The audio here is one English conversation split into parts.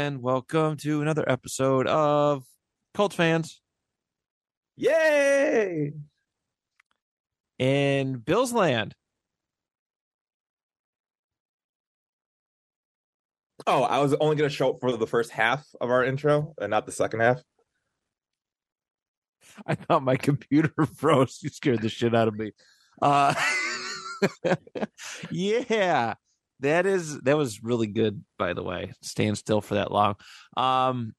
And welcome to another episode of Cult Fans Yay! in Bill's Land. Oh, I was only going to show up for the first half of our intro and not the second half. I thought my computer froze. You scared the shit out of me. Uh, yeah, that is that was really good. By the way, staying still for that long. Um,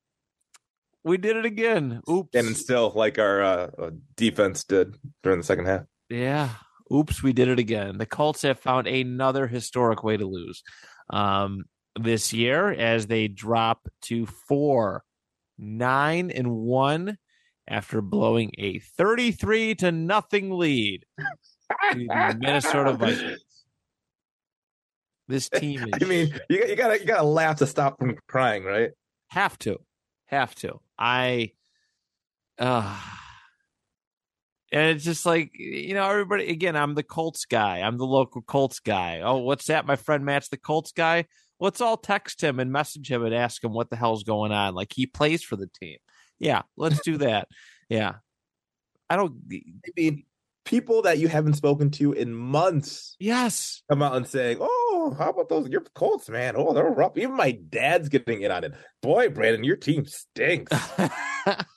we did it again. Oops. And still, like our uh, uh, defense did during the second half. Yeah. Oops, we did it again. The Colts have found another historic way to lose um, this year as they drop to four, nine, and one after blowing a 33 to nothing lead to the Minnesota Vikings. This team is I mean, you, got- you gotta you gotta laugh to stop from crying, right? have to, have to. I, uh, and it's just like you know, everybody. Again, I'm the Colts guy. I'm the local Colts guy. Oh, what's that? My friend Matt's the Colts guy. Let's all text him and message him and ask him what the hell's going on. Like he plays for the team. Yeah, let's do that. Yeah, I don't. I mean, people that you haven't spoken to in months Yes, come out and saying, "Oh, how about those? Your Colts, man. Oh, they're rough." Even my dad's getting in on it. Boy, Brandon, your team stinks.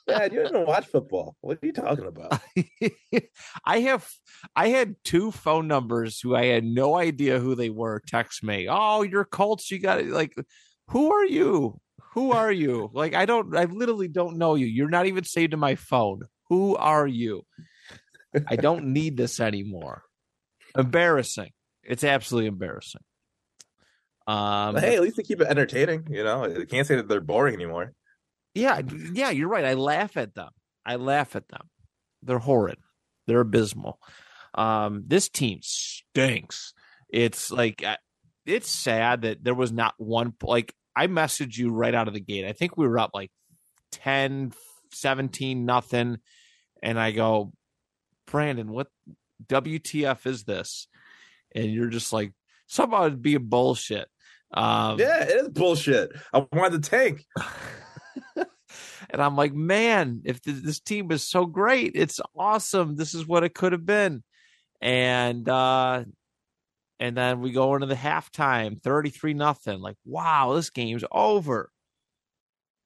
Dad, you didn't watch football. What are you talking about? I have I had two phone numbers who I had no idea who they were text me. Oh, you're Colts. You got it. Like, who are you? Who are you? Like, I don't. I literally don't know you. You're not even saved in my phone. Who are you? I don't need this anymore. Embarrassing. It's absolutely embarrassing. Um. hey, at least they keep it entertaining. You know, I can't say that they're boring anymore. Yeah, yeah, you're right. I laugh at them. I laugh at them. They're horrid. They're abysmal. Um, this team stinks. It's like it's sad that there was not one like I messaged you right out of the gate. I think we were up like 10, 17, nothing. And I go, Brandon, what WTF is this? And you're just like, somehow it'd be a bullshit. Um, Yeah, it is bullshit. I wanted to tank. and I'm like, man, if th- this team is so great, it's awesome. This is what it could have been. And uh and then we go into the halftime, 33 nothing. Like, wow, this game's over.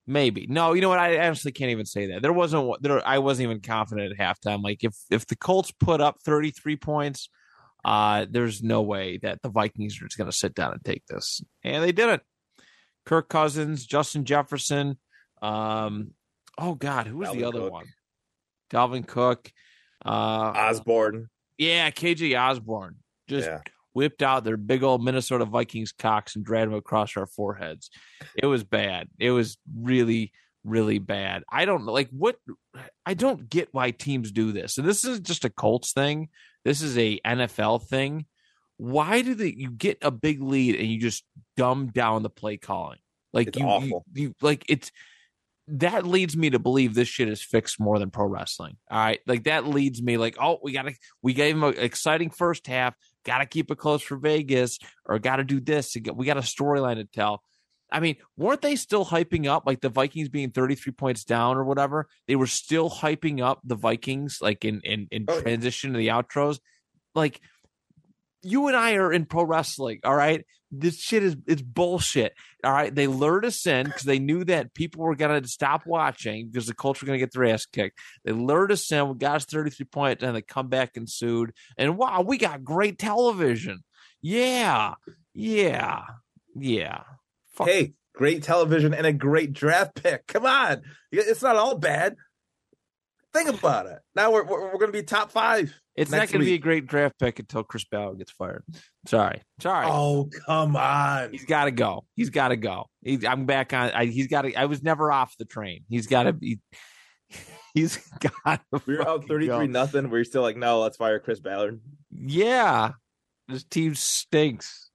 Maybe. No, you know what? I honestly can't even say that. There wasn't one- there I wasn't even confident at halftime. Like if if the Colts put up 33 points, uh there's no way that the Vikings are just going to sit down and take this. And they didn't. Kirk Cousins, Justin Jefferson, um, oh God, who was the other Cook. one? Dalvin Cook. Uh, Osborn. yeah, KJ Osborn just Yeah. whipped out their big old Minnesota Vikings cocks and dragged them across our foreheads. It was bad. It was really, really bad. I don't like what I don't get why teams do this. And this isn't just a Colts thing. This is a NFL thing. Why do they you get a big lead and you just dumb down the play calling? Like you, you, awful. you like it's that leads me to believe this shit is fixed more than pro wrestling. All right. Like that leads me like, oh, we gotta we gave him an exciting first half, gotta keep it close for Vegas, or gotta do this. We got a storyline to tell. I mean, weren't they still hyping up like the Vikings being 33 points down or whatever? They were still hyping up the Vikings like in in, in Oh, yeah. transition to the outros. like you and I are in pro wrestling, all right? This shit is it's bullshit. All right. They lured us in because they knew that people were gonna stop watching because the Colts were gonna get their ass kicked. They lured us in, we got us 33 points, and they come back and sued. And wow, we got great television. Yeah. Yeah. Yeah. Fuck. Hey, great television and a great draft pick. Come on. It's not all bad. Think about it. Now we're we're, we're gonna be top five. It's not going to be a great draft pick until Chris Ballard gets fired. Sorry, sorry. Oh, come on. He's got to go. He's got to go. He, I'm back on. I, he's got to. I was never off the train. He's got to be. He's got. We were out 33 nothing. We're still like, no, let's fire Chris Ballard. Yeah, this team stinks.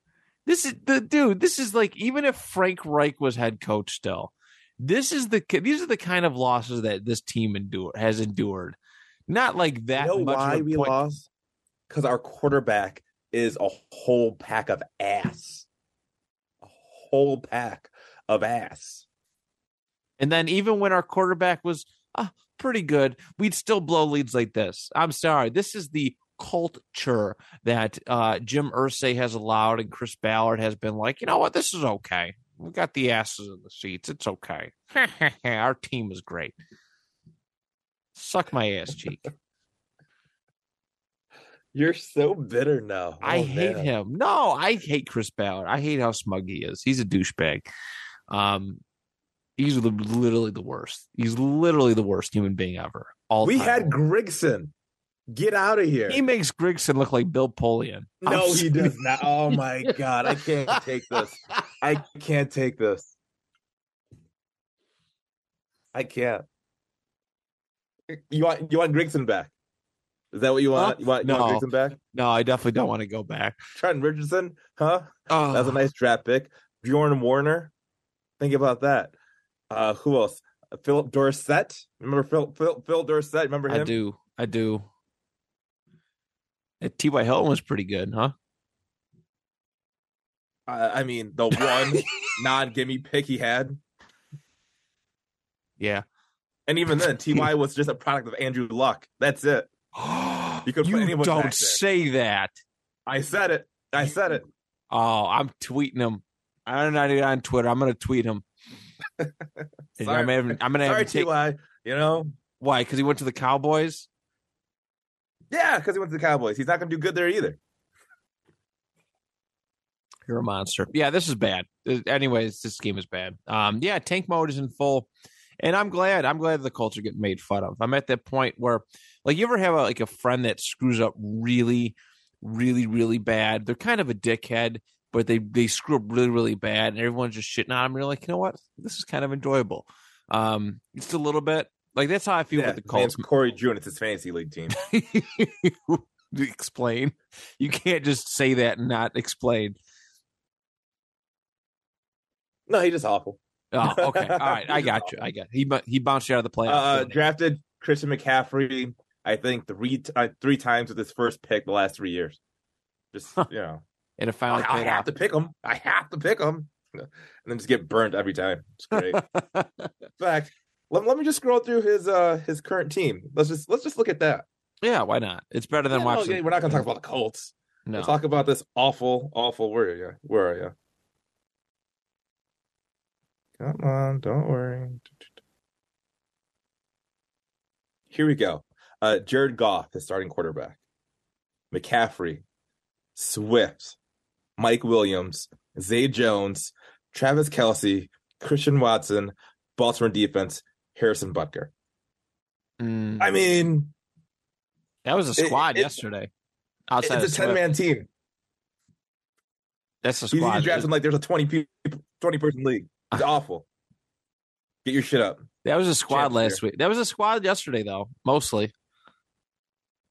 This is the dude. This is like even if Frank Reich was head coach still, this is the these are the kind of losses that this team endure has endured. Not like that. you know much why we point- lost? Because our quarterback is a whole pack of ass. A whole pack of ass. And then even when our quarterback was uh, pretty good, we'd still blow leads like this. I'm sorry. This is the culture that uh, Jim Irsay has allowed and Chris Ballard has been like, you know what, this is okay. We got the asses in the seats. It's okay. our team is great. Suck my ass cheek. You're so bitter now. I Oh, hate man. him. No, I hate Chris Ballard. I hate how smug he is. He's a douchebag. Um, he's li- literally the worst. He's literally the worst human being ever. All We time. had Grigson. Get out of here. He makes Grigson look like Bill Polian. no, I'm he does not. Oh my god, I can't take this. I can't take this. I can't. You want you want Grigson back? Is that what you want? Huh? You want you No. want Grigson back? No, I definitely don't want to go back. Trent Richardson, huh? Oh, That's a nice draft pick. Björn Werner. Think about that. Uh who else? Phillip Dorsett. Remember Phil Phil, Phil Dorsett? Remember him? I do. I do. And T.Y. Hilton was pretty good, huh? Uh, I mean, the one non-gimme pick he had, Yeah. and even then, Ty was just a product of Andrew Luck. That's it. you could anyone don't say that. I said it. I said it. Oh, I'm tweeting him. I'm not even on Twitter. I'm going to tweet him. Sorry, I'm gonna, I'm gonna have sorry, take, Ty. You know, why? Because he went to the Cowboys. Yeah, because he went to the Cowboys. He's not going to do good there either. You're a monster. Yeah, this is bad. Uh, Anyways, this game is bad. Um, yeah, tank mode is in full, and I'm glad. I'm glad the Colts are getting made fun of. I'm at that point where, like, you ever have a, like a friend that screws up really, really, really bad? They're kind of a dickhead, but they they screw up really, really bad, and everyone's just shitting on them. You're like, you know what? This is kind of enjoyable. Um, just a little bit. Like that's how I feel Yeah, with the Colts. Corey June. It's his fantasy league team. explain. You can't just say that and not explain. No, he's just awful. Oh, okay. All right. I got you. I got he he bounced you out of the playoffs. Uh, drafted Christian McCaffrey. I think three uh, three times with his first pick the last three years. Just Huh. you know, and it I, finally I paid have off. to pick him. I have to pick him, and then just get burned every time. It's great. In fact, let, let me just scroll through his uh his current team. Let's just let's just look at that. yeah, why not? It's better than Yeah, no, watching. we're not going to talk about the Colts. No. We'll talk about this awful, awful. Where are you? Where are you? Come on, don't worry. Here we go. Uh, Jared Goff, his starting quarterback. McCaffrey, Swift, Mike Williams, Zay Jones, Travis Kelce, Christian Watson, Baltimore defense, Harrison Butker. Mm, I mean, that was a squad it- yesterday. Outside it's a ten man team. That's a He's, he's squad. drafting like there's a 20 people, 20 person league. It's awful. Get your shit up. that was a squad champs last week. That was a squad yesterday, though. Mostly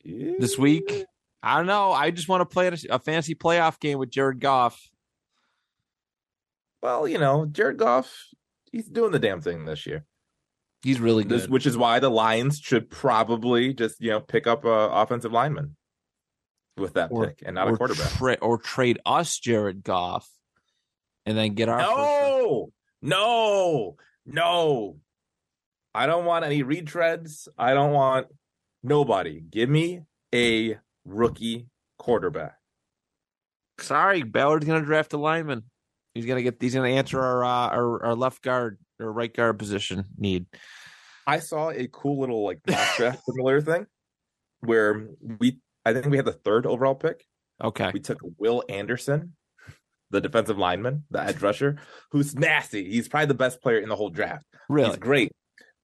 this week. I don't know. I just want to play a, a fancy playoff game with Jared Goff. Well, you know, Jared Goff, he's doing the damn thing this year. He's really This, good. which is why the Lions should probably just, you know, pick up a offensive lineman with that Or- pick and not a quarterback. tra- or trade us Jared Goff, and then get our first- No, no, no. I don't want any retreads. I don't want nobody. Give me a rookie quarterback. Sorry, Ballard's going to draft a lineman. He's going to get. He's going to answer our, uh, our our left guard or right guard position need. I saw a cool little like draft similar thing where we I think we had the third overall pick. Okay. We took Will Anderson, the defensive lineman, the edge rusher, who's nasty. He's probably the best player in the whole draft. Really? He's great.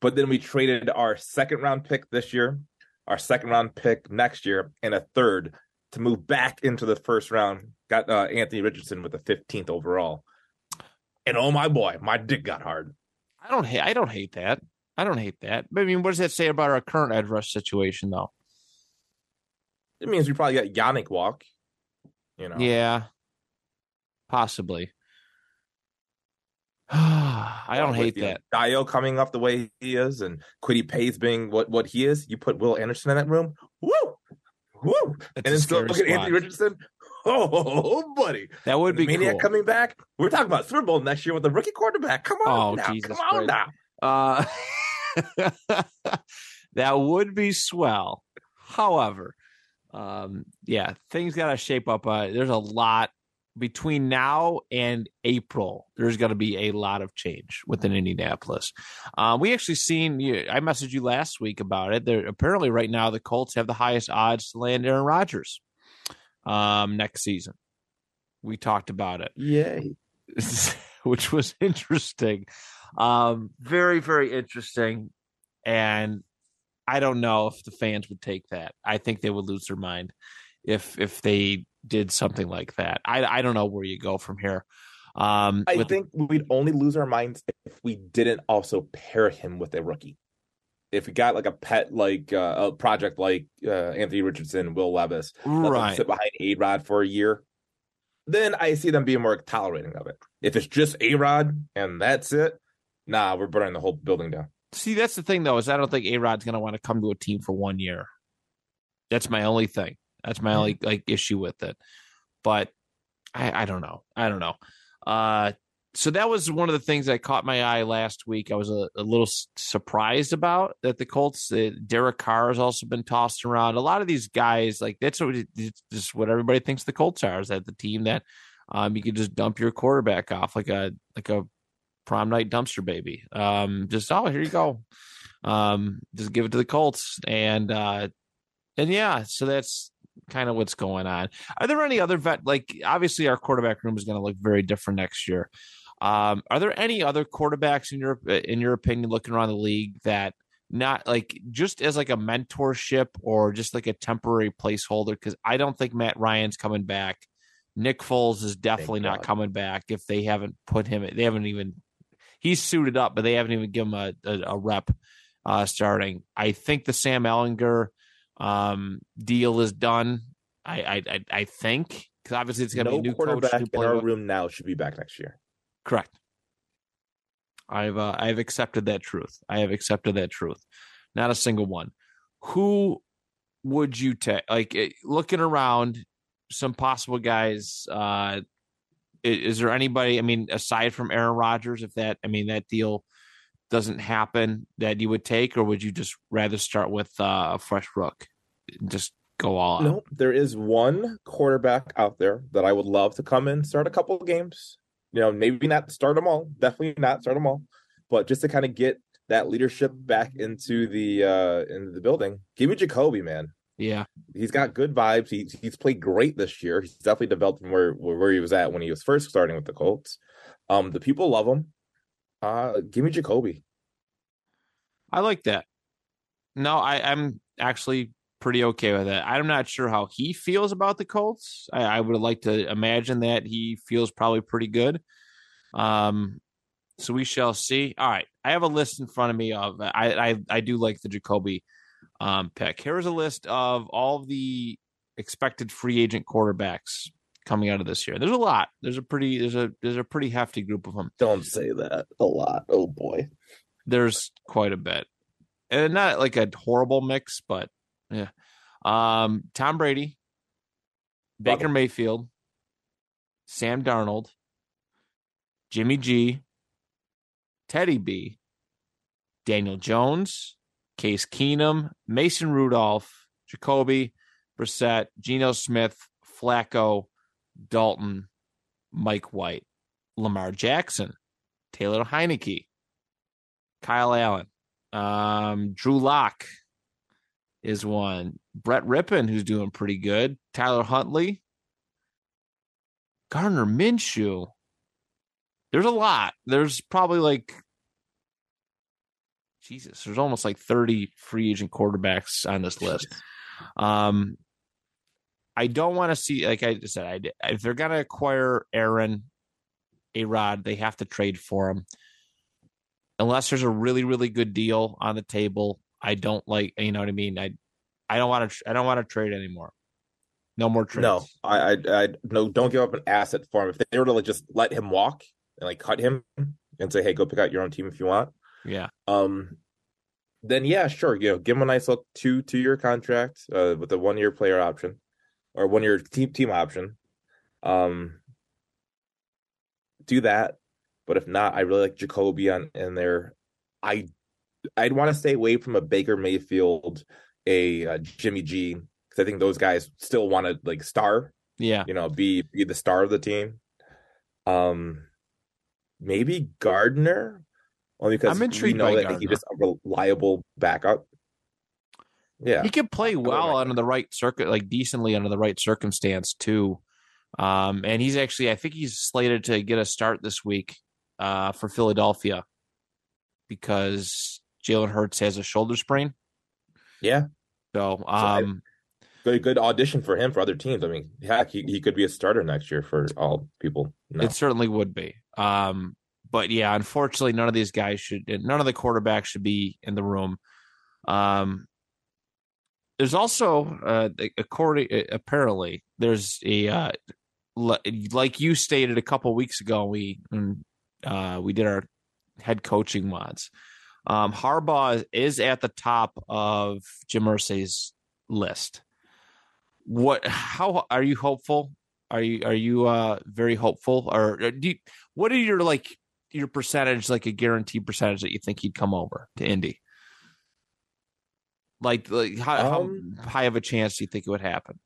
But then we traded our second round pick this year, our second round pick next year, and a third to move back into the first round. Got uh, Anthony Richardson with the 15th overall. And oh my boy, my dick got hard. I don't hate. I don't hate that. I don't hate that. But I mean, what does that say about our current edge rush situation, though? It means we probably got Yannick Walk. You know. Yeah. Possibly. I don't hate that. Dayo coming up the way he is, and Kwity Paye being what what he is. You put Will Anderson in that room. Woo, woo, That's and then still look at. Anthony Richardson. Oh, buddy, That would be maniac cool. coming back. We're talking about Super Bowl next year with the rookie quarterback. Come on Oh, now, Jesus come on Christ. now. Uh, that would be swell. However, um, yeah, things got to shape up. Uh, there's a lot between now and April. There's going to be a lot of change within Indianapolis. Uh, we actually seen. You, I messaged you last week about it. Apparently right now the Colts have the highest odds to land Aaron Rodgers um, next season. We talked about it Yay! which was interesting. Um, very, very interesting. And I don't know if the fans would take that. I think they would lose their mind if if they did something like that. I I don't know where you go from here. Um, I think we'd only lose our minds if we didn't also pair him with a rookie. If we got like a pet, like uh, a project like uh, Anthony Richardson, Will Levis, right. sit behind A Rod for a year, then I see them being more tolerating of it. If it's just A Rod and that's it, nah, we're burning the whole building down. See, that's the thing though, is I don't think A Rod's gonna want to come to a team for one year. That's my only thing. That's my only like issue with it. But I, I don't know. I don't know. Uh so that was one of the things that caught my eye last week. I was a, a little surprised about that the Colts. Uh, Derek Carr has also been tossed around. A lot of these guys, like that's what just what everybody thinks the Colts are. Is that the team that um, you can just dump your quarterback off like a like a prom night dumpster baby. Um, just oh, here you go. Um, just give it to the Colts, and uh, and yeah, so that's kind of what's going on. Are there any other vet? Like obviously, our quarterback room is going to look very different next year. Um, are there any other quarterbacks in your in your opinion, looking around the league that not like just as like a mentorship or just like a temporary placeholder? Because I don't think Matt Ryan's coming back. Nick Foles is definitely not coming back if they haven't put him. They haven't even. He's suited up, but they haven't even given him a, a, a rep uh, starting. I think the Sam Ehlinger um, deal is done. I I I, I think because obviously it's going to no be a new coach, quarterback new in our room now should be back next year. Correct. I've uh, I've accepted that truth. I have accepted that truth. Not a single one. Who would you take? Like eh, looking around, some possible guys. Uh, is, there anybody? I mean, aside from Aaron Rodgers, if that, I mean, that deal doesn't happen, that you would take, or would you just rather start with uh, a fresh rook, just go all out? No, there is one quarterback out there that I would love to come in, start a couple of games. You know, maybe not start them all, definitely not start them all, but just to kind of get that leadership back into the uh into the building. Give me Jacoby, man. Yeah, He's got good vibes. He's he's played great this year. He's definitely developed from where where he was at when he was first starting with the Colts. Um, the people love him. Uh, give me Jacoby. I like that. No, I, I'm actually pretty okay with that. I'm not sure how he feels about the Colts. I, I would like to imagine that he feels probably pretty good. Um, so we shall see. All right, I have a list in front of me of I I, I do like the Jacoby um, pick. Here's a list of all the expected free agent quarterbacks coming out of this year. There's a lot. There's a pretty there's a there's a pretty hefty group of them Don't say that a lot. Oh boy. there's quite a bit and not like a horrible mix but yeah. Um tom brady baker mayfield sam darnold jimmy g teddy b daniel jones case keenum mason rudolph jacoby brissett geno smith Flacco, Dalton, Mike White, Lamar Jackson, Taylor Heinicke, Kyle Allen, um, Drew Lock is one. Brett Rypien, who's doing pretty good. Tyler Huntley, Gardner Minshew. There's a lot. There's probably like Jesus. There's almost like 30 free agent quarterbacks on this list. Um, I don't want to see, like I said, I, if they're going to acquire Aaron, A Rod, they have to trade for him. Unless there's a really, really good deal on the table, I don't like, you know what I mean? I, I don't want to, I don't want to trade anymore. No more trades. No, I, I, I, no, don't give up an asset for him. If they were to like just let him walk and like cut him and say, hey, go pick out your own team if you want. Yeah. Um, then yeah, sure. You know, give him a nice little two two year contract uh, with a one year player option or one year team team option. Um, do that. But if not, I really like Jacoby on in there. I I'd want to stay away from a Baker Mayfield, a, a Jimmy G, because I think those guys still want to like star. Yeah, you know, be be the star of the team. Um, maybe Gardner, only because I'm intrigued we know that Gardner. he's just a reliable backup. Yeah, he could play well under the right circuit, like decently under the right circumstance too. Um, and he's actually, I think he's slated to get a start this week uh, for Philadelphia because Jalen Hurts has a shoulder sprain. Yeah. So, um, so good, good audition for him for other teams. I mean, heck, he, he could be a starter next year for all people. No. It certainly would be. Um, but yeah, unfortunately, none of these guys should, none of the quarterbacks should be in the room. Um, there's also, uh, according apparently, there's a uh, like you stated a couple weeks ago. We uh, we did our head coaching mods. Um, Harbaugh is at the top of Jim Irsay's list. What? How are you hopeful? Are you are you uh, very hopeful, or do you, what are your like your percentage, like a guaranteed percentage that you think he'd come over to Indy? Like, like how, um, how high of a chance do you think it would happen?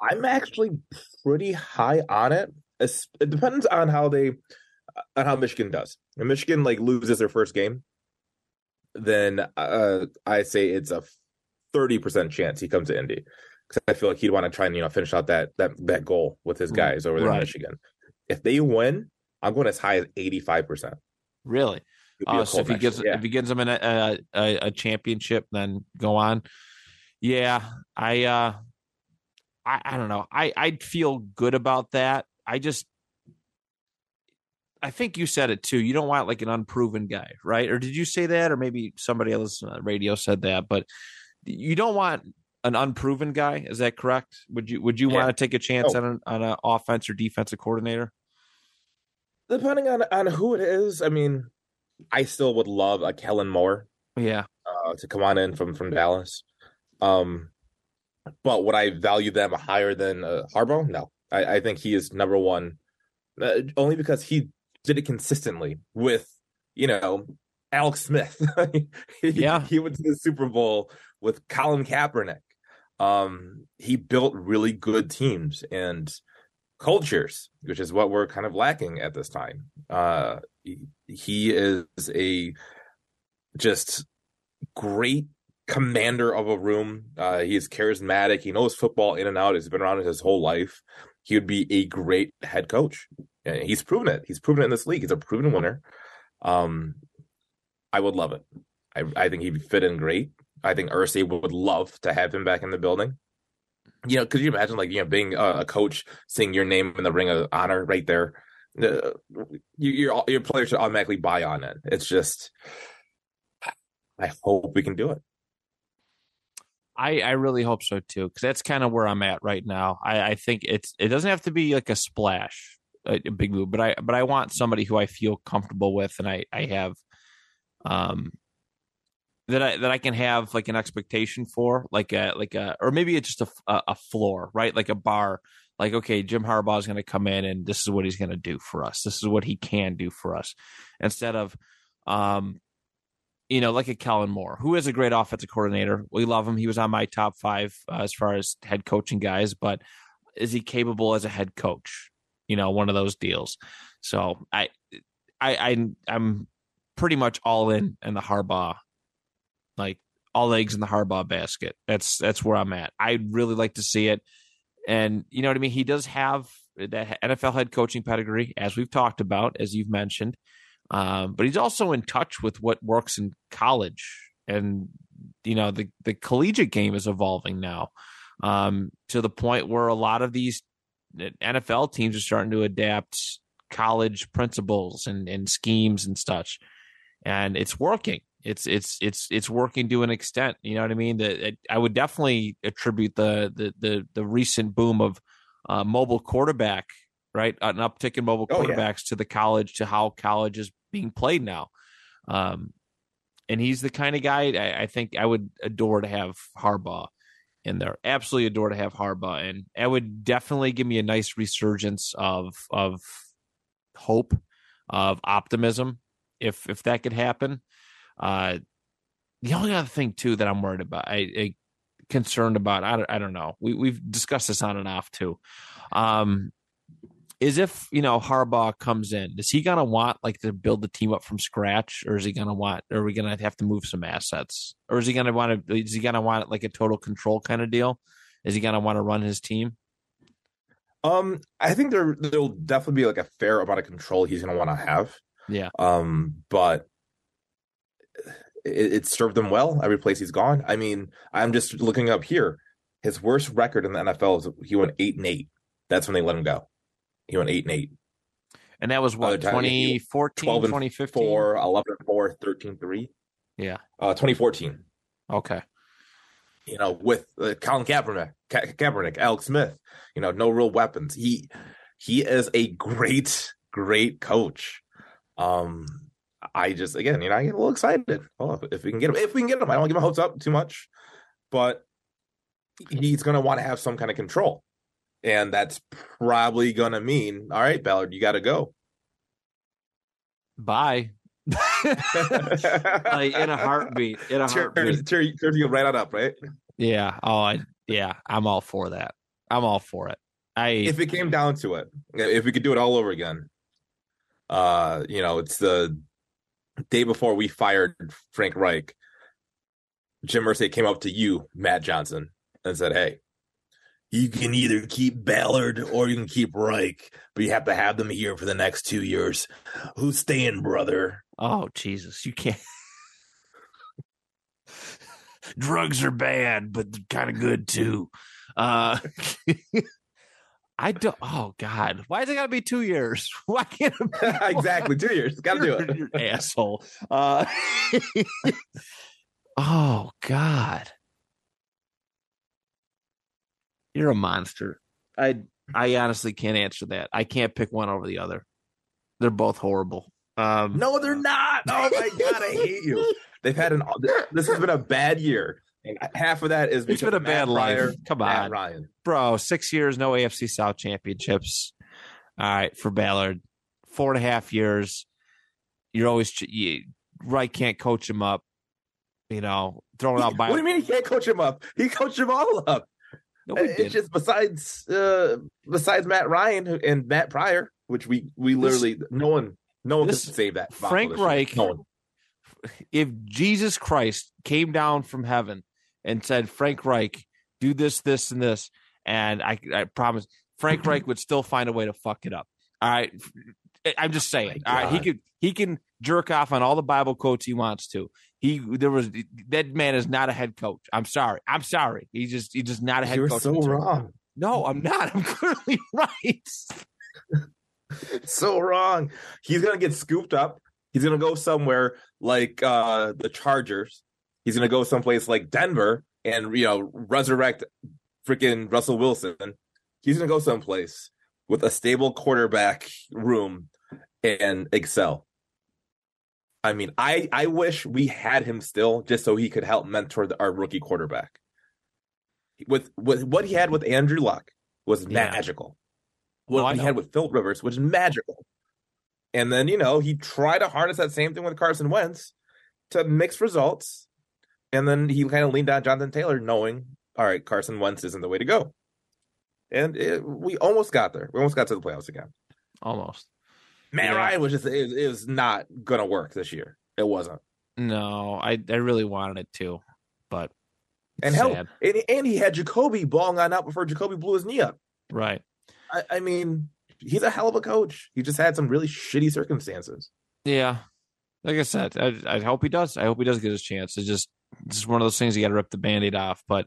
I'm actually pretty high on it. It depends on how they on how Michigan does. If Michigan like loses their first game, then uh, I say it's a thirty percent chance he comes to Indy because I feel like he'd want to try and you know finish out that that that goal with his mm, guys over there right. in Michigan. If they win, I'm going as high as eighty five percent. Really? Uh, so if he gets yeah. if he gives them a, a, a championship, then go on. Yeah, I uh I, I don't know. I I'd feel good about that. I just I think you said it too. You don't want like an unproven guy, right? Or did you say that? Or maybe somebody else on the radio said that. But you don't want an unproven guy. Is that correct? Would you Would you yeah. want to take a chance oh. on an on an offense or defensive coordinator? Depending on on who it is, I mean, I still would love a Kellen Moore. Yeah, uh, to come on in from from Dallas. Um, but would I value them higher than uh, Harbaugh? No, I, I think he is number one, uh, only because he did it consistently with you know Alex Smith. he, yeah, he went to the Super Bowl with Colin Kaepernick. Um, he built really good teams and cultures, which is what we're kind of lacking at this time. Uh, he, is a just great commander of a room. Uh, he is charismatic. He knows football in and out. He's been around his whole life. He would be a great head coach. And he's proven it. He's proven it in this league. He's a proven winner. Um, I would love it. I, I think he'd fit in great. I think Irsay would love to have him back in the building. You know, could you imagine like you know being a, a coach, seeing your name in the ring of honor right there? Uh, you, your your players should automatically buy on it. It's just, I hope we can do it. I, I really hope so too, because that's kind of where I'm at right now. I, I think it's it doesn't have to be like a splash, a, a, big move, but I but I want somebody who I feel comfortable with, and I I have, um, that I that I can have like an expectation for, like a like a or maybe it's just a a floor, right? Like a bar. Like okay, Jim Harbaugh is going to come in and this is what he's going to do for us. This is what he can do for us, instead of um you know, like a Kellen Moore, who is a great offensive coordinator. We love him. He was on my top five uh, as far as head coaching guys, but is he capable as a head coach? You know, one of those deals. So I, I, I I'm pretty much all in in the Harbaugh, like all eggs in the Harbaugh basket. That's that's where I'm at. I'd really like to see it, and you know what I mean. He does have that NFL head coaching pedigree, as we've talked about, as you've mentioned. Um, but he's also in touch with what works in college, and you know the the collegiate game is evolving now um, to the point where a lot of these NFL teams are starting to adapt college principles and, and schemes and such, and it's working. It's it's it's it's working to an extent. You know what I mean? That I would definitely attribute the the the, the recent boom of uh, mobile quarterback, right? An uptick in mobile quarterbacks oh, yeah. to the college to how college is being played now. Um, and he's the kind of guy I, I, think I would adore to have Harbaugh in there. Absolutely adore to have Harbaugh, and it would definitely give me a nice resurgence of of hope, of optimism, if if that could happen. Uh, the only other thing too that I'm worried about, I, I concerned about, I don't, I don't know. We we've discussed this on and off too. Um, is if you know Harbaugh comes in, is he gonna want like to build the team up from scratch, or is he gonna want? Or are we gonna have to move some assets, or is he gonna want to? Is he gonna want like a total control kind of deal? Is he gonna want to run his team? Um, I think there there'll definitely be like a fair amount of control he's gonna want to have. Yeah. Um, but it, it served him well every place he's gone. I mean, I'm just looking up here. His worst record in the NFL is he went eight and eight. That's when they let him go. He went eight and eight. And that was what, 2014, 2015? 4, 11 and 4, 13 3. Yeah. Uh, 2014. Okay. You know, with uh, Colin Kaepernick, Ka- Kaepernick, Alex Smith, you know, no real weapons. He he is a great, great coach. Um, I just again, you know, I get a little excited. Oh, if we can get him, if we can get him, I don't give my hopes up too much, but he's going to want to have some kind of control and that's probably gonna mean all right ballard you gotta go. Bye. Like in a heartbeat in a heartbeat. turn, turn you right on up right? Yeah oh I, yeah i'm all for that. I'm all for it. I if it came down to it if we could do it all over again uh you know it's the day before we fired frank reich jim Irsay came up to you matt johnson and said hey you can either keep Ballard or you can keep Reich, but you have to have them here for the next two years. Who's staying, brother? Oh Jesus, you can't. Drugs are bad, but kind of good too. Uh, I don't. Oh God, why is it got to be two years? Why can't it be exactly two years? Got to do it, asshole. Uh, oh God. You're a monster. I I honestly can't answer that. I can't pick one over the other. They're both horrible. Um, no, they're not. Oh my god, I hate you. They've had an. This has been a bad year, and half of that is it's been a bad life. Come on, Ryan, bro. Six years, no AFC South championships. All right, for Ballard, four and a half years. You're always you, right. Can't coach him up. You know, throwing out. By, what do you mean he can't coach him up? He coached him all up. No, it's just besides uh besides Matt Ryan and Matt Pryor, which we we literally this, no one no one this, can save that. Frank Reich. No if Jesus Christ came down from heaven and said, Frank Reich, do this, this, and this, and I, I promise Frank Reich would still find a way to fuck it up. All right. I'm just saying. Oh all right. He could he can jerk off on all the Bible quotes he wants to. He there was that man is not a head coach. I'm sorry. I'm sorry. He's just he's just not a head You're coach. so wrong. No, I'm not. I'm clearly right. so wrong. He's gonna get scooped up. He's gonna go somewhere like uh the Chargers. He's gonna go someplace like Denver and you know resurrect freaking Russell Wilson. He's gonna go someplace with a stable quarterback room and excel. I mean, I I wish we had him still just so he could help mentor the, our rookie quarterback. With with what he had with Andrew Luck was yeah. magical. What oh, he had with Phil Rivers was magical. And then, you know, he tried to harness that same thing with Carson Wentz to mix results. And then he kind of leaned on Jonathan Taylor, knowing, all right, Carson Wentz isn't the way to go. and it, we almost got there. We almost got to the playoffs again. Almost. Matt Yeah. Ryan was just was not gonna work this year. It wasn't. No, I I really wanted it to, but And hell, and, and he had Jacoby balling on out before Jacoby blew his knee up. right. I, I mean, he's a hell of a coach. He just had some really shitty circumstances. Yeah. Like I said, I, I hope he does. I hope he does get his chance. It's just it's just one of those things you got to rip the band-aid off. But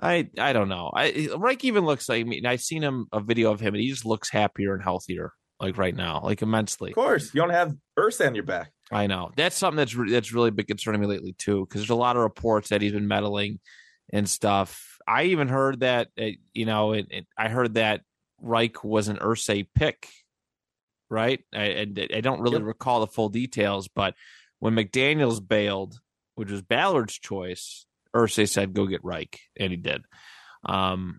I I don't know. I Reich even looks like I mean I've seen him a video of him and he just looks happier and healthier like right now, like immensely. Of course, you don't have Ursa on your back. I know that's something that's re- that's really been concerning me lately too, because there's a lot of reports that he's been meddling and stuff. I even heard that uh, you know, it, it, I heard that Reich was an Irsay pick, right? I, I, I don't really Yep. recall the full details, but when McDaniels bailed, which was Ballard's choice, Irsay said go get Reich, and he did. Um,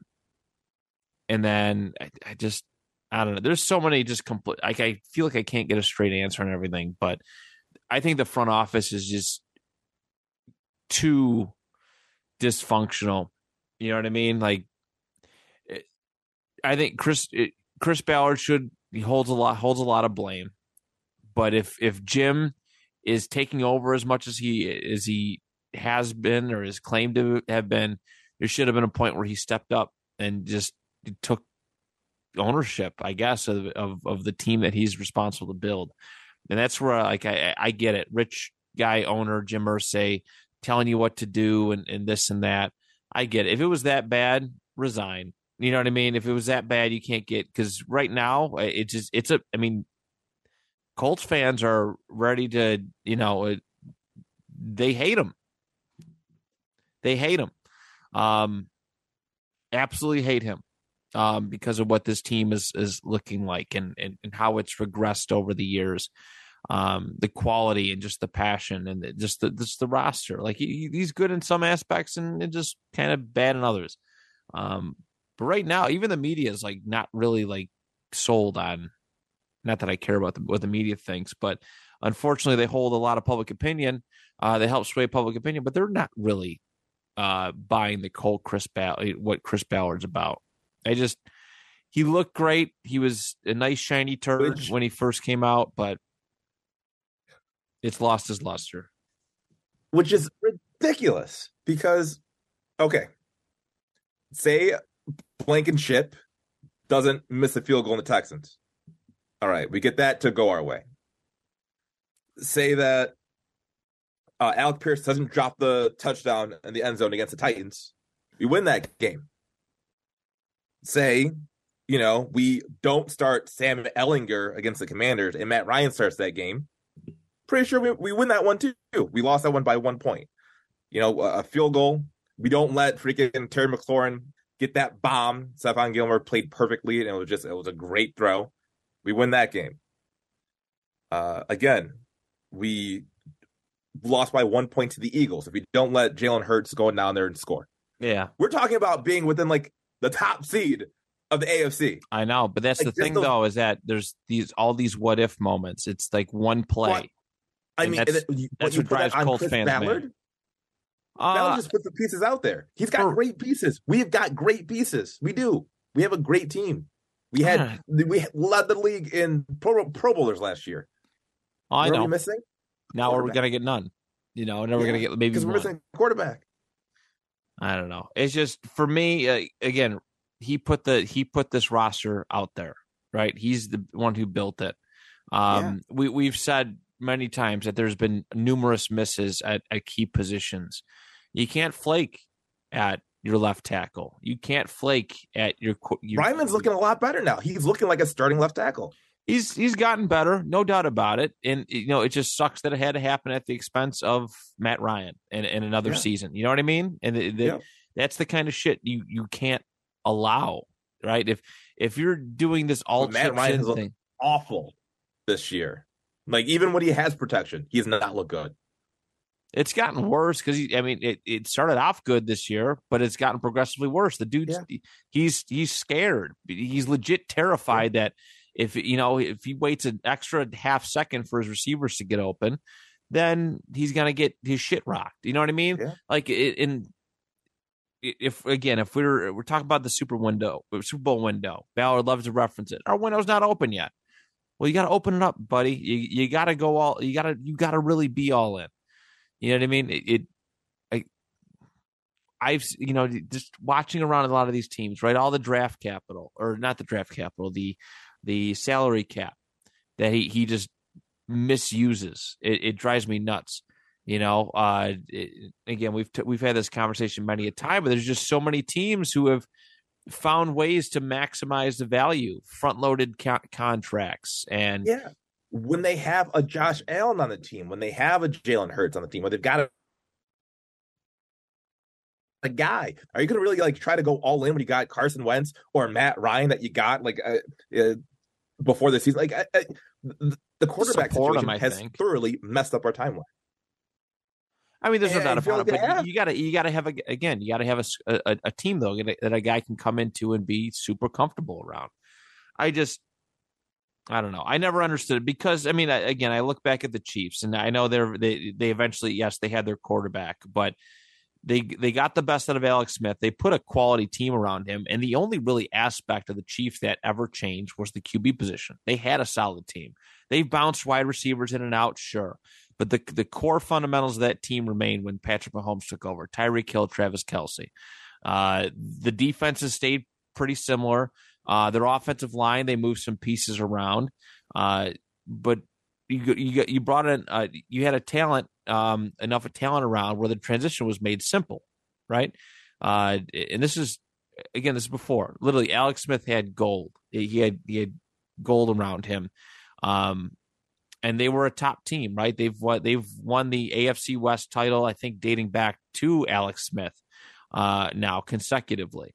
and then I, I just I don't know. There's so many just complete. Like I feel like I can't get a straight answer on everything, but I think the front office is just too dysfunctional. You know what I mean? Like, it- I think Chris it, Chris Ballard should he holds a lot holds a lot of blame, but if if Jim is taking over as much as he as he has been or is claimed to have been, there should have been a point where he stepped up and just took ownership, I guess, of of, of the team that he's responsible to build. And that's where like I I get it. Rich guy owner Jim Irsay telling you what to do and, and this and that. I get it. If it was that bad, resign. You know what I mean? If it was that bad, you can't get because right now it just it's a. I mean, Colts fans are ready to you know it, they hate him. They hate him. Um, absolutely hate him um, because of what this team is is looking like and, and and how it's regressed over the years. Um, the quality and just the passion and just the just the roster. Like he, he's good in some aspects and, and just kind of bad in others. Um, but right now, even the media is like not really like sold on. Not that I care about the, what the media thinks, but unfortunately, they hold a lot of public opinion. Uh, they help sway public opinion, but they're not really uh, buying the whole Chris Ball- what Chris Ballard's about. I just he looked great. He was a nice shiny turd when he first came out, but it's lost his luster. which is ridiculous because okay say blankenship doesn't miss a field goal in the texans all right we get that to go our way say that uh, alec pierce doesn't drop the touchdown in the end zone against the titans we win that game say you know we don't start sam ehlinger against the commanders and matt ryan starts that game pretty sure we, we win that one too. We lost that one by one point. You know, a field goal. We don't let freaking Terry McLaurin get that bomb. Stephon Gilmore played perfectly, and it was just it was a great throw. We win that game. Uh, again, we lost by one point to the Eagles. If we don't let Jalen Hurts go down there and score, Yeah, we're talking about being within like the top seed of the AFC. I know, but that's Like, the thing those- though is that there's these all these what if moments. It's like one play. But- I And mean, that's- it- you- that's what that drives on Colts Chris fans. Ballard? Uh, That'll just put the pieces out there. He's got For- great pieces. We've got great pieces. We do. We have a great team. We had Yeah. we led the league in Pro, Pro Bowlers last year. I What are we know. missing? Now we're gonna get none. You know, and then we're gonna get maybe Because we're missing quarterback. I don't know. It's just for me. Uh, again, he put the he put this roster out there, right? He's the one who built it. Um, we we've said many times that there's been numerous misses at, at key positions. You can't flake at your left tackle. You can't flake at your. your Raimann's looking a lot better now. He's looking like a starting left tackle. He's he's gotten better, no doubt about it. And you know, it just sucks that it had to happen at the expense of Matt Ryan in, in another Yeah. season. You know what I mean? And the, the, Yeah. that's the kind of shit you you can't allow, right? If if you're doing this all Matt chip Ryan shin thing, Awful this year. Like even when he has protection, he does not look good. it's gotten worse because I mean, it, it started off good this year, but it's gotten progressively worse. The dude's he's he's scared. He's legit terrified that if you know if he waits an extra half second for his receivers to get open, then he's gonna get his shit rocked. You know what I mean? Yeah. Like in if again, if we're we're talking about the Super window, Super Bowl window, Ballard loves to reference it. Our window's not open yet. Well, you got to open it up, buddy. You you got to go all. You got to you got to really be all in. You know what I mean? It, it I, I've you know just watching around a lot of these teams, right? All the draft capital, or not the draft capital, the the salary cap that he he just misuses. It, it drives me nuts. You know, uh, it, again, we've t- we've had this conversation many a time, but there's just so many teams who have found ways to maximize the value, front loaded co- contracts, and yeah, when they have a Josh Allen on the team, when they have a Jalen Hurts on the team, when they've got a a guy. Are you going to really like try to go all in when you got Carson Wentz or Matt Ryan that you got like uh, uh, before the season? Like uh, the quarterback Support situation him, has think. thoroughly messed up our timeline. I mean, there's no doubt about it, but you gotta you gotta have a again, you gotta have a, a, a team though that a guy can come into and be super comfortable around. I just, I don't know. I never understood it because I mean, again, I look back at the Chiefs and I know they're they they eventually yes they had their quarterback, but they they got the best out of Alex Smith. They put a quality team around him, and the only really aspect of the Chiefs that ever changed was the QB position. They had a solid team. They've bounced wide receivers in and out, sure. But the the core fundamentals of that team remained when Patrick Mahomes took over. Tyreek Hill, Travis Kelce. Uh, the defenses stayed pretty similar. Uh, their offensive line, they moved some pieces around. Uh, but you you you brought in uh, you had a talent um, enough of talent around where the transition was made simple, right? Uh, and this is again this is before literally Alex Smith had gold. He had he had gold around him. Um, and they were a top team, right? They've won, they've won the AFC West title, I think, dating back to Alex Smith uh, now consecutively,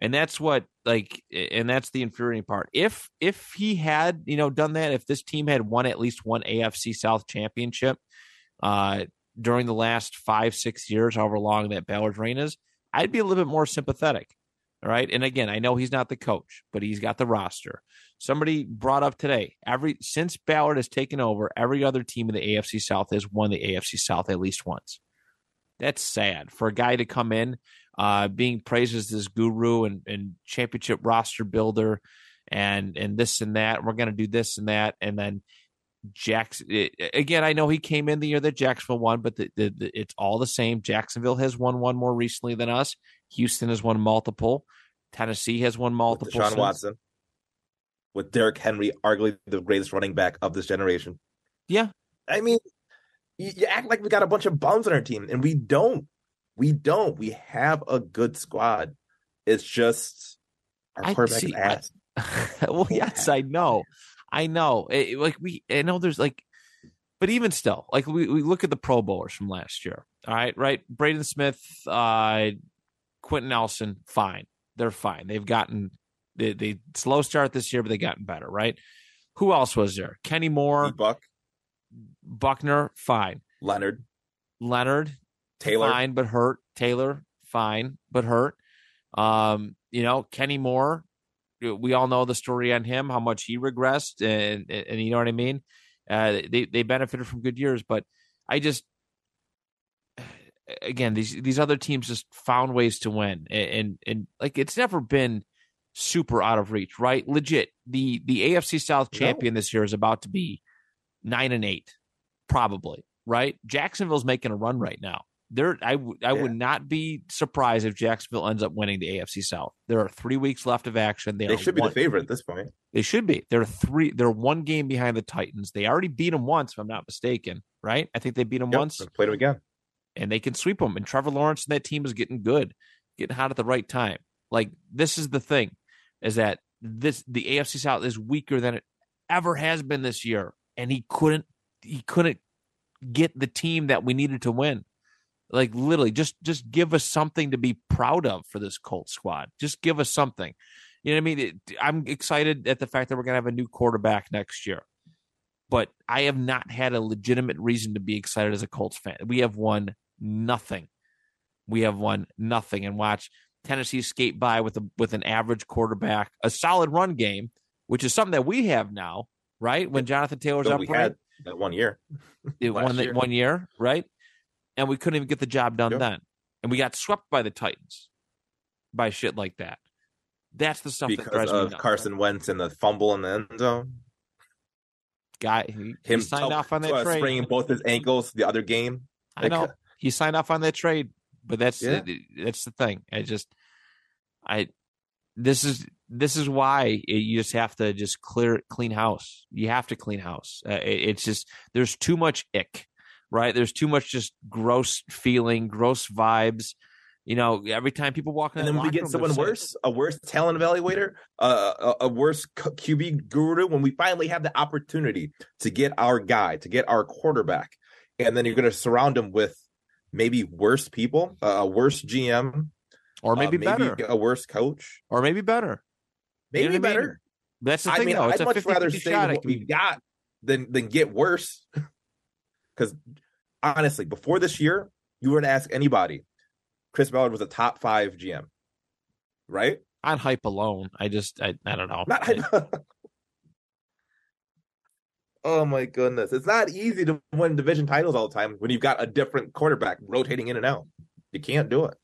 and that's what like, and that's the infuriating part. If if he had you know done that, if this team had won at least one AFC South championship uh, during the last five six years, however long that Ballard's reign is, I'd be a little bit more sympathetic. All right. And again, I know he's not the coach, but he's got the roster. Somebody brought up today, every since Ballard has taken over, every other team in the AFC South has won the AFC South at least once. That's sad for a guy to come in, uh, being praised as this guru and, and championship roster builder and and this and that. We're gonna do this and that, and then Jackson again. I know he came in the year that Jacksonville won, but the, the, the, it's all the same. Jacksonville has won one more recently than us. Houston has won multiple. Tennessee has won multiple. With Deshaun Watson, with Derrick Henry, arguably the greatest running back of this generation. Yeah, I mean, you, you act like we got a bunch of bums on our team, and we don't. We don't. We have a good squad. It's just our quarterback is ass. well, yes, I know, I know. It, like we, I know there's like, but even still, like we, we look at the Pro Bowlers from last year. All right, right. Braden Smith, uh, Quenton Nelson, fine. They're fine. They've gotten they, they slow start this year, but they've gotten better, right? Who else was there? Kenny Moore, Buck, Buckner, fine. Leonard, Leonard, Taylor, fine but hurt. Taylor, fine but hurt. Um, you know, Kenny Moore. We all know the story on him, how much he regressed, and and, and you know what I mean. Uh, they they benefited from good years, but I just again these these other teams just found ways to win and, and and, like it's never been super out of reach right legit the the afc south champion no. this year is about to be nine and eight probably right jacksonville's making a run right now there I, w- I yeah. would not be surprised if jacksonville ends up winning the afc south. There are three weeks left of action. They, they should be the favorite at this point. They should be. They're three they're one game behind the titans. They already beat them once if i'm not mistaken right? I think they beat them yep, once. played them again. And they can sweep them. And Trevor Lawrence and that team is getting good, getting hot at the right time. Like this is the thing, is that this the AFC South is weaker than it ever has been this year, and he couldn't he couldn't get the team that we needed to win. Like literally, just just give us something to be proud of for this Colt squad. Just give us something. You know what I mean? It, I'm excited at the fact that we're gonna have a new quarterback next year but I have not had a legitimate reason to be excited as a Colts fan. We have won nothing. We have won nothing, and watch Tennessee skate by with a with an average quarterback, a solid run game, which is something that we have now, right? When Jonathan Taylor's up, we had that one year, it won one year, right? And we couldn't even get the job done yep. then, and we got swept by the Titans. by shit like that. That's the stuff that because me of nuts. Carson Wentz and the fumble in the end zone. Guy, he, he Him signed tou- off on that uh, trade. spraining both his ankles the other game. I know he signed off on that trade, but that's Yeah. that's the thing. I just, I, this is this is why it, you just have to just clear clean house. You have to clean house. Uh, it- it's just there's too much ick, right? There's too much just gross feeling, gross vibes. You know, every time people walk in, And then we get someone worse, a worse talent evaluator, uh, a, a worse QB guru. When we finally have the opportunity to get our guy, to get our quarterback, and then you're going to surround him with maybe worse people, uh, a worse GM, or uh, maybe, better, a worse coach, or maybe better. maybe You know what I mean? better. That's the I mean, though. It's I'd a much 50 rather 50 stay shot. with It what can we be- got than than get worse. Because honestly, before this year, you were to ask anybody, Chris Ballard was a top five GM, right? on hype alone. I just, I, I don't know. Not. Oh my goodness, it's not easy to win division titles all the time when you've got a different quarterback rotating in and out. You can't do it.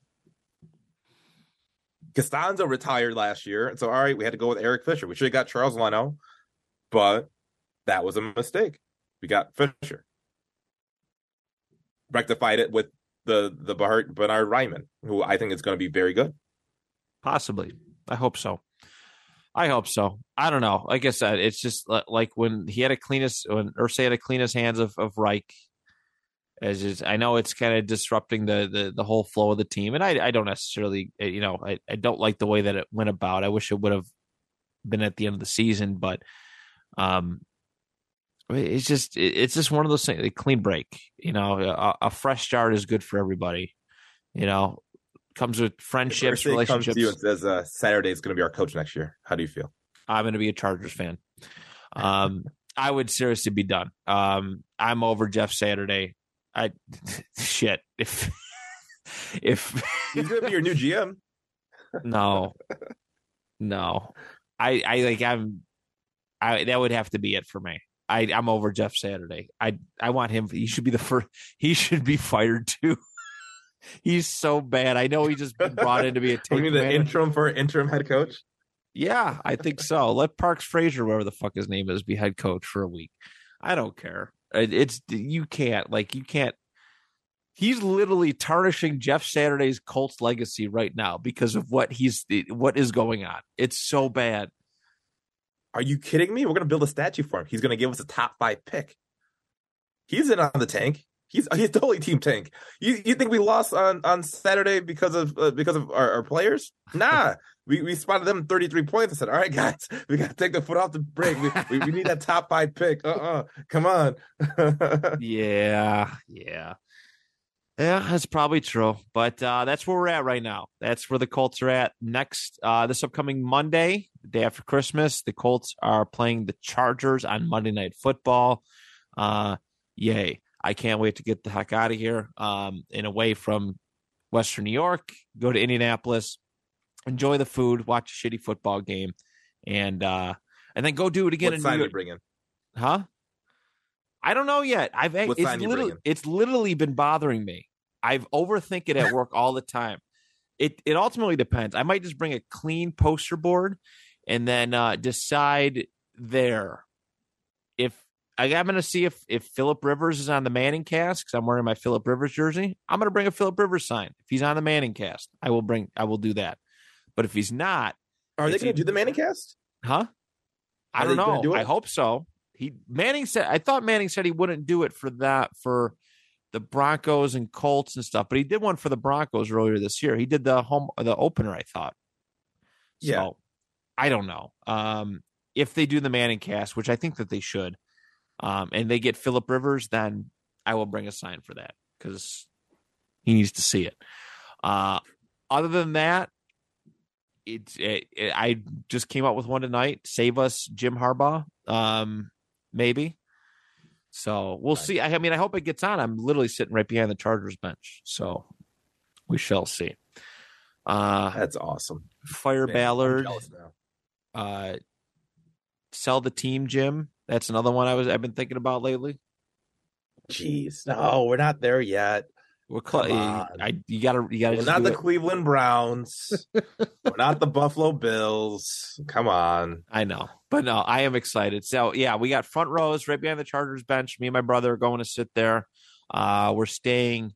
Castonzo retired last year, and so all right, we had to go with Eric Fisher. We should have got Charles Leno, but that was a mistake. We got Fisher. Rectified it with the the Bernhard, Bernhard Raimann, who I think is going to be very good. Possibly. I hope so. I hope so. I don't know. Like I said, it's just like when he had a cleanest when Irsay had to clean his hands of of Reich. As just, I know it's kind of disrupting the, the the whole flow of the team, and I I don't necessarily eh, you know I, I don't like the way that it went about. I wish it would have been at the end of the season, but um, it's just it's just one of those things. A clean break, you know, a, a fresh start is good for everybody. You know, comes with friendships, Irsay comes relationships. to you and says uh, Saturday is going to be our coach next year. How do you feel? I'm going to be a Chargers fan. Um, I would seriously be done. Um, I'm over Jeff Saturday. I shit if if He's going to be your new GM. no no I I like I'm I that would have to be it for me. I I'm over Jeff Saturday. I I want him. He should be the first. He should be fired too. He's so bad. I know he just been brought in to be a You take mean the interim for interim head coach? Yeah, I think so. Let Parks Frazier, whatever the fuck his name is, be head coach for a week. I don't care. It's you can't like you can't. He's literally tarnishing Jeff Saturday's Colts legacy right now because of what he's what is going on. It's so bad. Are you kidding me? We're going to build a statue for him. He's going to give us a top five pick. He's in on the tank. He's he's totally team tank. You you think we lost on on Saturday because of uh, because of our, our players? Nah, we we spotted them thirty three points. I said, all right, guys, we got to take the foot off the brake. We, we, we need that top five pick. Uh uh come on. Yeah, yeah. Yeah, that's probably true. But uh, that's where we're at right now. That's where the Colts are at. Next, uh, this upcoming Monday, the day after Christmas, the Colts are playing the Chargers on Monday Night Football. Uh, yay. I can't wait to get the heck out of here um, and away from Western New York, go to Indianapolis, enjoy the food, watch a shitty football game, and uh, and then go do it again what in sign New York. bring in? Huh? I don't know yet. I've What it's literally it's literally been bothering me. I've overthink it at work all the time. It it ultimately depends. I might just bring a clean poster board and then uh decide there if I, I'm going to see if if Philip Rivers is on the Manning cast because I'm wearing my Philip Rivers jersey. I'm going to bring a Philip Rivers sign. If he's on the Manning cast, I will bring. I will do that. But if he's not, Are they going to do the Manning cast? Huh? I Are don't know. do? I hope so. He Manning said I thought Manning said he wouldn't do it for that for the Broncos and Colts and stuff, but he did one for the Broncos earlier this year. He did the home the opener, I thought. So Yeah. I don't know. Um if they do the Manning cast, which I think that they should, um, and they get Philip Rivers, then I will bring a sign for that because he needs to see it. Uh other than that, it's it, it- I just came up with one tonight. Save us, Jim Harbaugh. Um, maybe. So we'll see. I, I mean, I hope it gets on. I'm literally sitting right behind the Chargers bench, so we shall see. Uh, That's awesome. fire Man, Ballard. Uh, sell the team, Jim. That's another one I was I've been thinking about lately. Jeez, no, we're not there yet. We're cl-. I, you gotta, you gotta. We're not the it. Cleveland Browns. We're not the Buffalo Bills. Come on. I know, but no, I am excited. So yeah, we got front rows right behind the Chargers bench. Me and my brother are going to sit there. Uh, we're staying.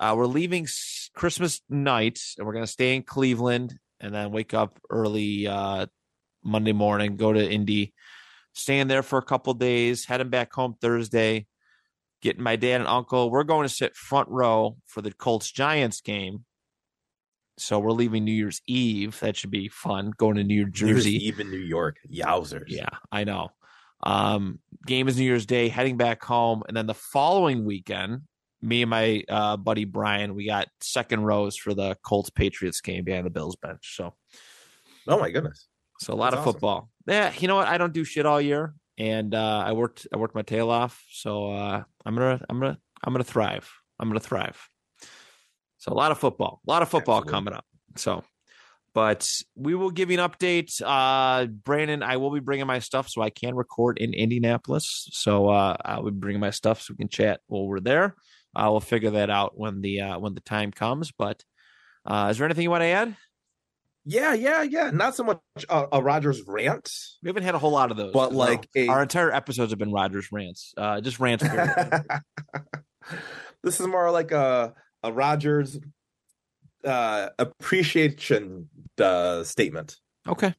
Uh, we're leaving Christmas night, and we're going to stay in Cleveland, and then wake up early uh, Monday morning, go to Indy, staying there for a couple days, heading back home Thursday, getting my dad and uncle. We're going to sit front row for the Colts Giants game. So we're leaving New Year's Eve. That should be fun. Going to New Jersey. New Year's Eve in New York. Yowzers. Yeah, I know. Um, game is New Year's Day, heading back home, and then the following weekend, me and my uh, buddy Brian, we got second rows for the Colts Patriots game behind the Bills bench. So, Oh my goodness. so a lot That's of awesome. football. Yeah, you know what? I don't do shit all year, and uh, I worked I worked my tail off. So uh, I'm gonna I'm gonna I'm gonna thrive. I'm gonna thrive. So a lot of football, a lot of football Absolutely. coming up. So, but we will give you an update. Uh, Brandon, I will be bringing my stuff so I can record in Indianapolis. So uh, I'll be bringing my stuff so we can chat while we're there. Uh, we'll figure that out when the uh, when the time comes. But uh, is there anything you want to add? Yeah, yeah, yeah. Not so much a, a Rogers rant. We haven't had a whole lot of those, But, No. like, a- our entire episodes have been Rogers rants, uh, just rants. this is more like a a Rogers uh appreciation uh, statement. okay,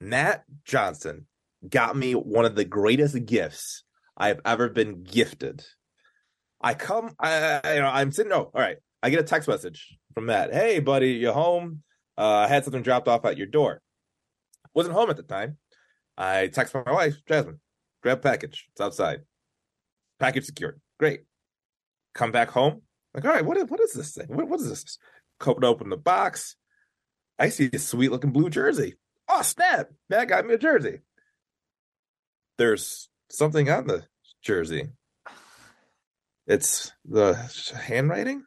Matt Johnson got me one of the greatest gifts I've ever been gifted. I come, I, I you know, I'm sitting. Oh, all right. I get a text message from Matt. Hey, buddy, you home? Uh, I had something dropped off at your door. Wasn't home at the time. I text my wife, Jasmine, grab package. It's outside. Package secured. Great. Come back home. Like, all right, what is, what is this thing? What, what is this? Open open the box. I see a sweet looking blue jersey. Oh snap! Matt got me a jersey. There's something on the jersey. It's the handwriting.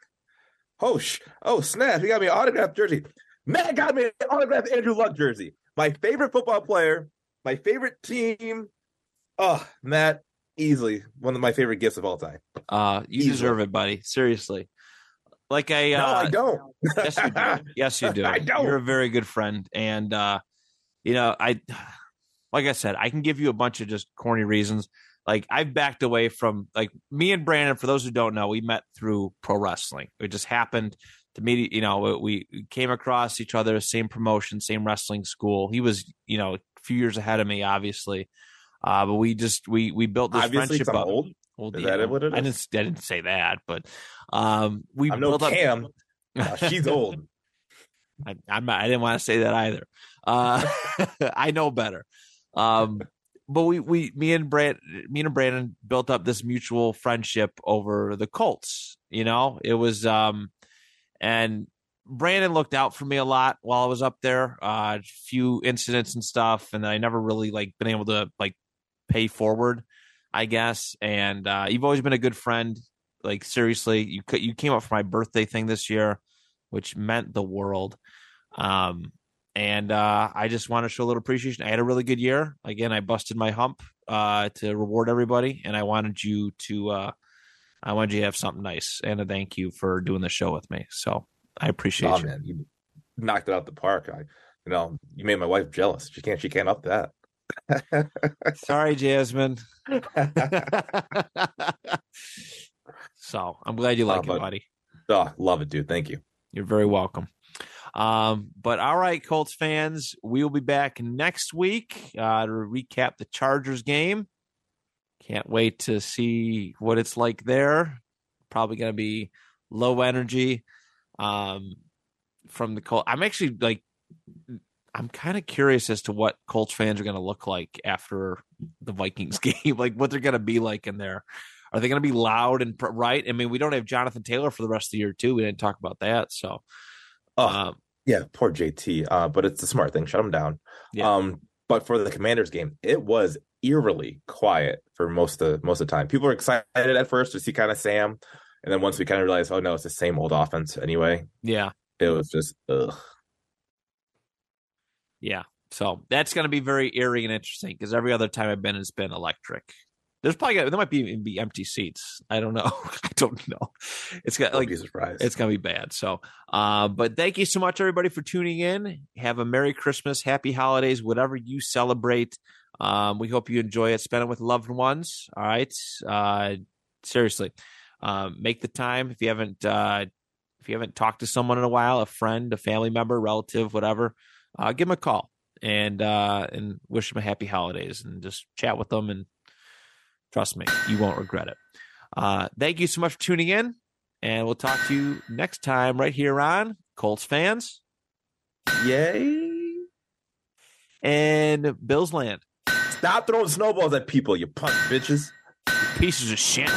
Oh sh! Oh snap! He got me an autographed jersey. Matt got me an autographed Andrew Luck jersey. My favorite football player. My favorite team. Oh, Matt, easily one of my favorite gifts of all time. uh, you Easily. deserve it, buddy. Seriously, like I, no, uh, I don't. yes, you do. Yes, you do. I don't. You're a very good friend, and uh, you know, I, like I said, I can give you a bunch of just corny reasons. Like I've backed away from like me and Brandon. For those who don't know, we met through pro wrestling. It just happened to meet. You know, we came across each other, same promotion, same wrestling school. He was, you know, a few years ahead of me, obviously. Uh, but we just we we built this Obviously, friendship up. old. Well, Is yeah, that what it I is? didn't. I didn't say that, but um, we I'm no built up. Cam. Uh, she's old. I, I'm not, I didn't want to say that either. Uh, I know better. Um, but we, we, me and Brand, me and Brandon built up this mutual friendship over the Colts. You know, it was, um, and Brandon looked out for me a lot while I was up there. Uh, a few incidents and stuff, and I never really like been able to like pay forward, I guess. And uh, you've always been a good friend. Like seriously, you you came up for my birthday thing this year, which meant the world. Um, and uh, I just want to show a little appreciation. I had a really good year. Again, I busted my hump uh, to reward everybody, and I wanted you to. I wanted you to have something nice and a thank you for doing the show with me. So I appreciate Oh you. man, you knocked it out the park. I, you know, you made my wife jealous. She can't. She can't up that. Sorry, Jasmine. so I'm glad you like Oh, it, buddy. oh, love it, dude. Thank you. You're very welcome. Um, but all right, Colts fans, we will be back next week uh, to recap the Chargers game. Can't wait to see what it's like there. Probably going to be low energy um, from the Colts. I'm actually like, I'm kind of curious as to what Colts fans are going to look like after the Vikings game, like what they're going to be like in there. Are they going to be loud and pr- right? I mean, we don't have Jonathan Taylor for the rest of the year too. We didn't talk about that, so Oh, um, yeah, poor JT. Uh, but it's a smart thing. Shut him down. Yeah. Um, but for the Commanders game, it was eerily quiet for most of most of the time. People are excited at first to see kind of Sam, and then once we kind of realize, oh no, it's the same old offense anyway. yeah, It was just ugh. yeah. So that's going to be very eerie and interesting because every other time I've been, it's been electric. There's probably there might be even be empty seats. I don't know. I don't know. It's got like be surprised. it's gonna be bad. So, uh, but thank you so much, everybody, for tuning in. Have a Merry Christmas, Happy Holidays, whatever you celebrate. Um, we hope you enjoy it. Spend it with loved ones. All right. Uh, seriously, um, make the time if you haven't uh, if you haven't talked to someone in a while, a friend, a family member, relative, whatever. Uh, give them a call and uh, and wish them a happy holidays and just chat with them and trust me, you won't regret it. Uh, thank you so much for tuning in, and we'll talk to you next time right here on Colts fans Yay! and Bills land. Stop throwing snowballs at people, you punk bitches. Pieces of shit.